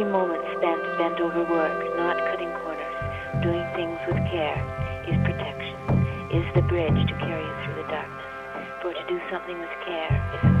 Every moment spent bent over work, not cutting corners, doing things with care, is protection, is the bridge to carry you through the darkness. For to do something with care is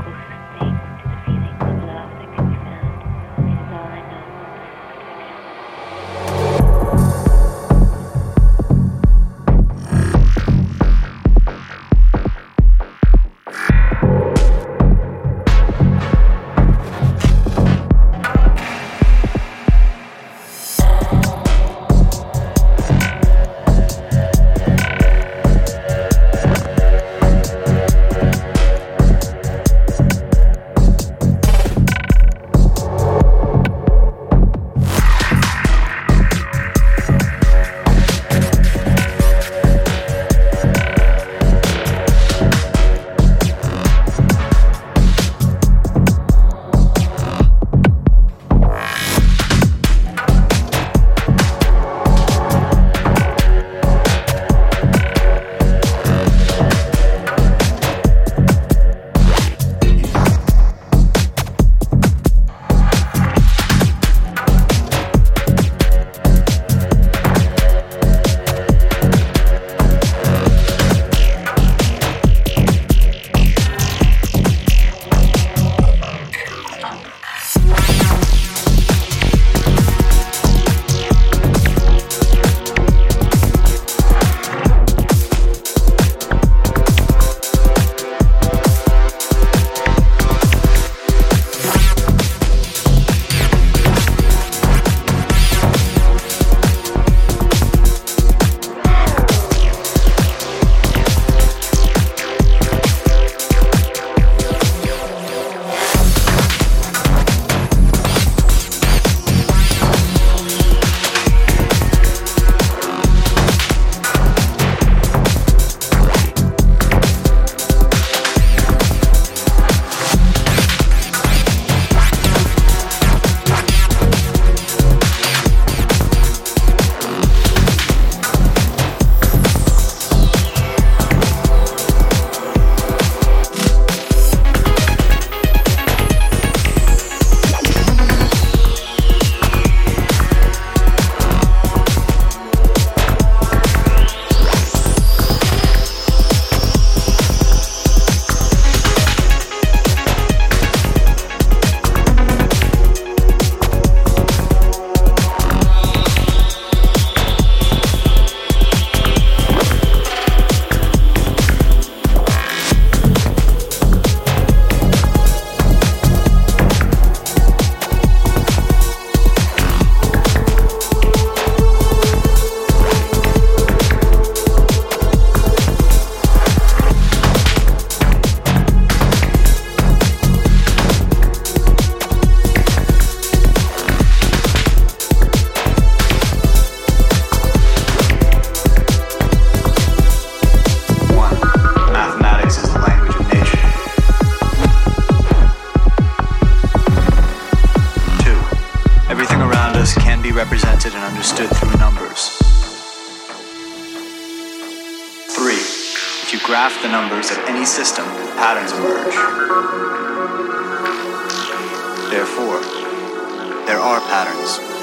are patterns.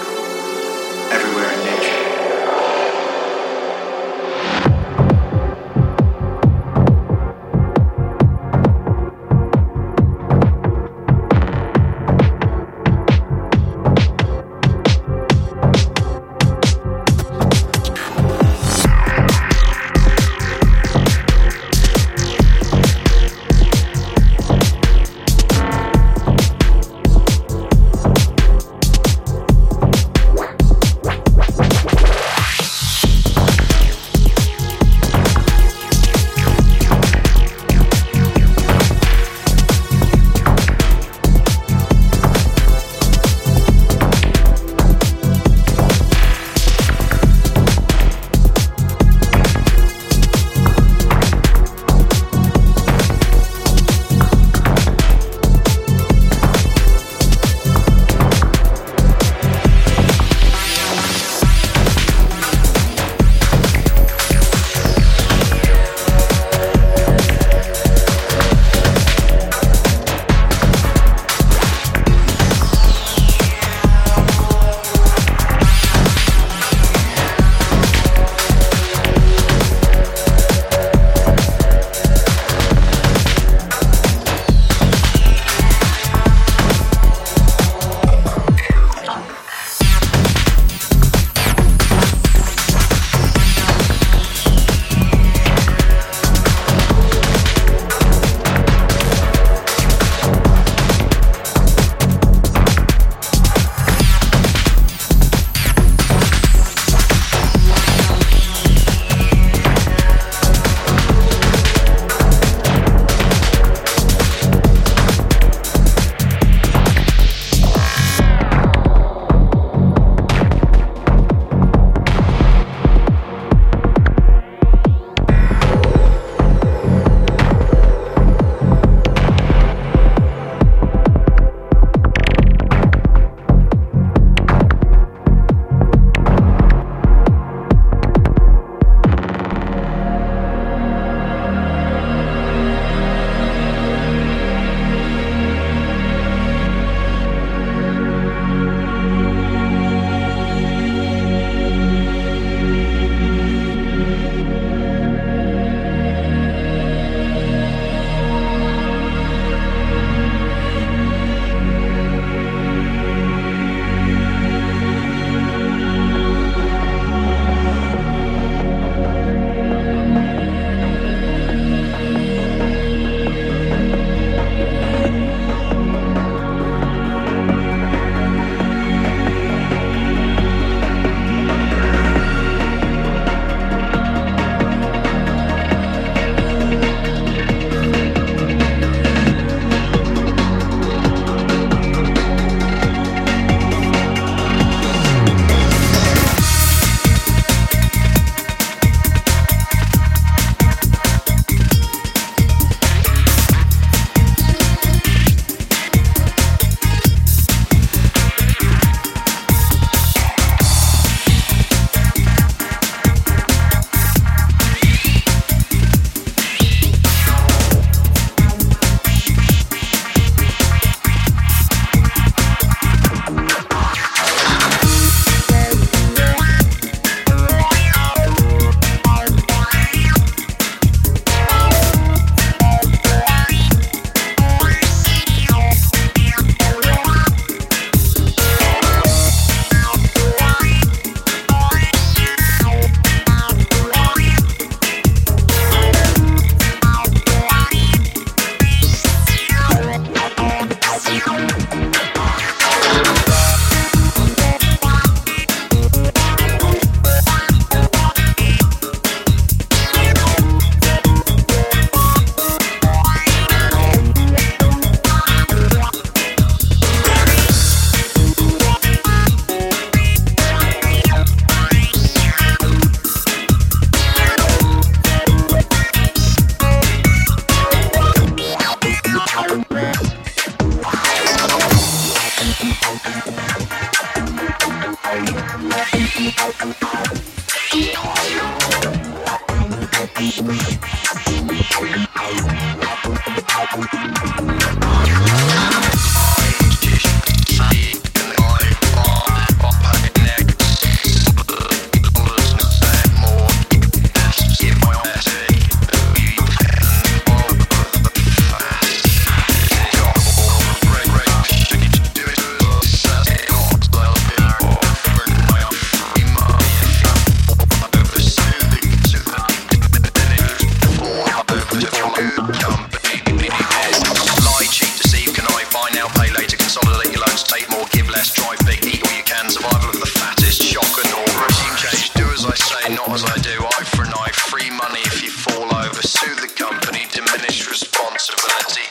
I do, eye for an eye, free money if you fall over, sue the company, diminish responsibility.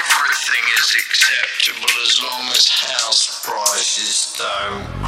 Everything is acceptable as long as house prices don't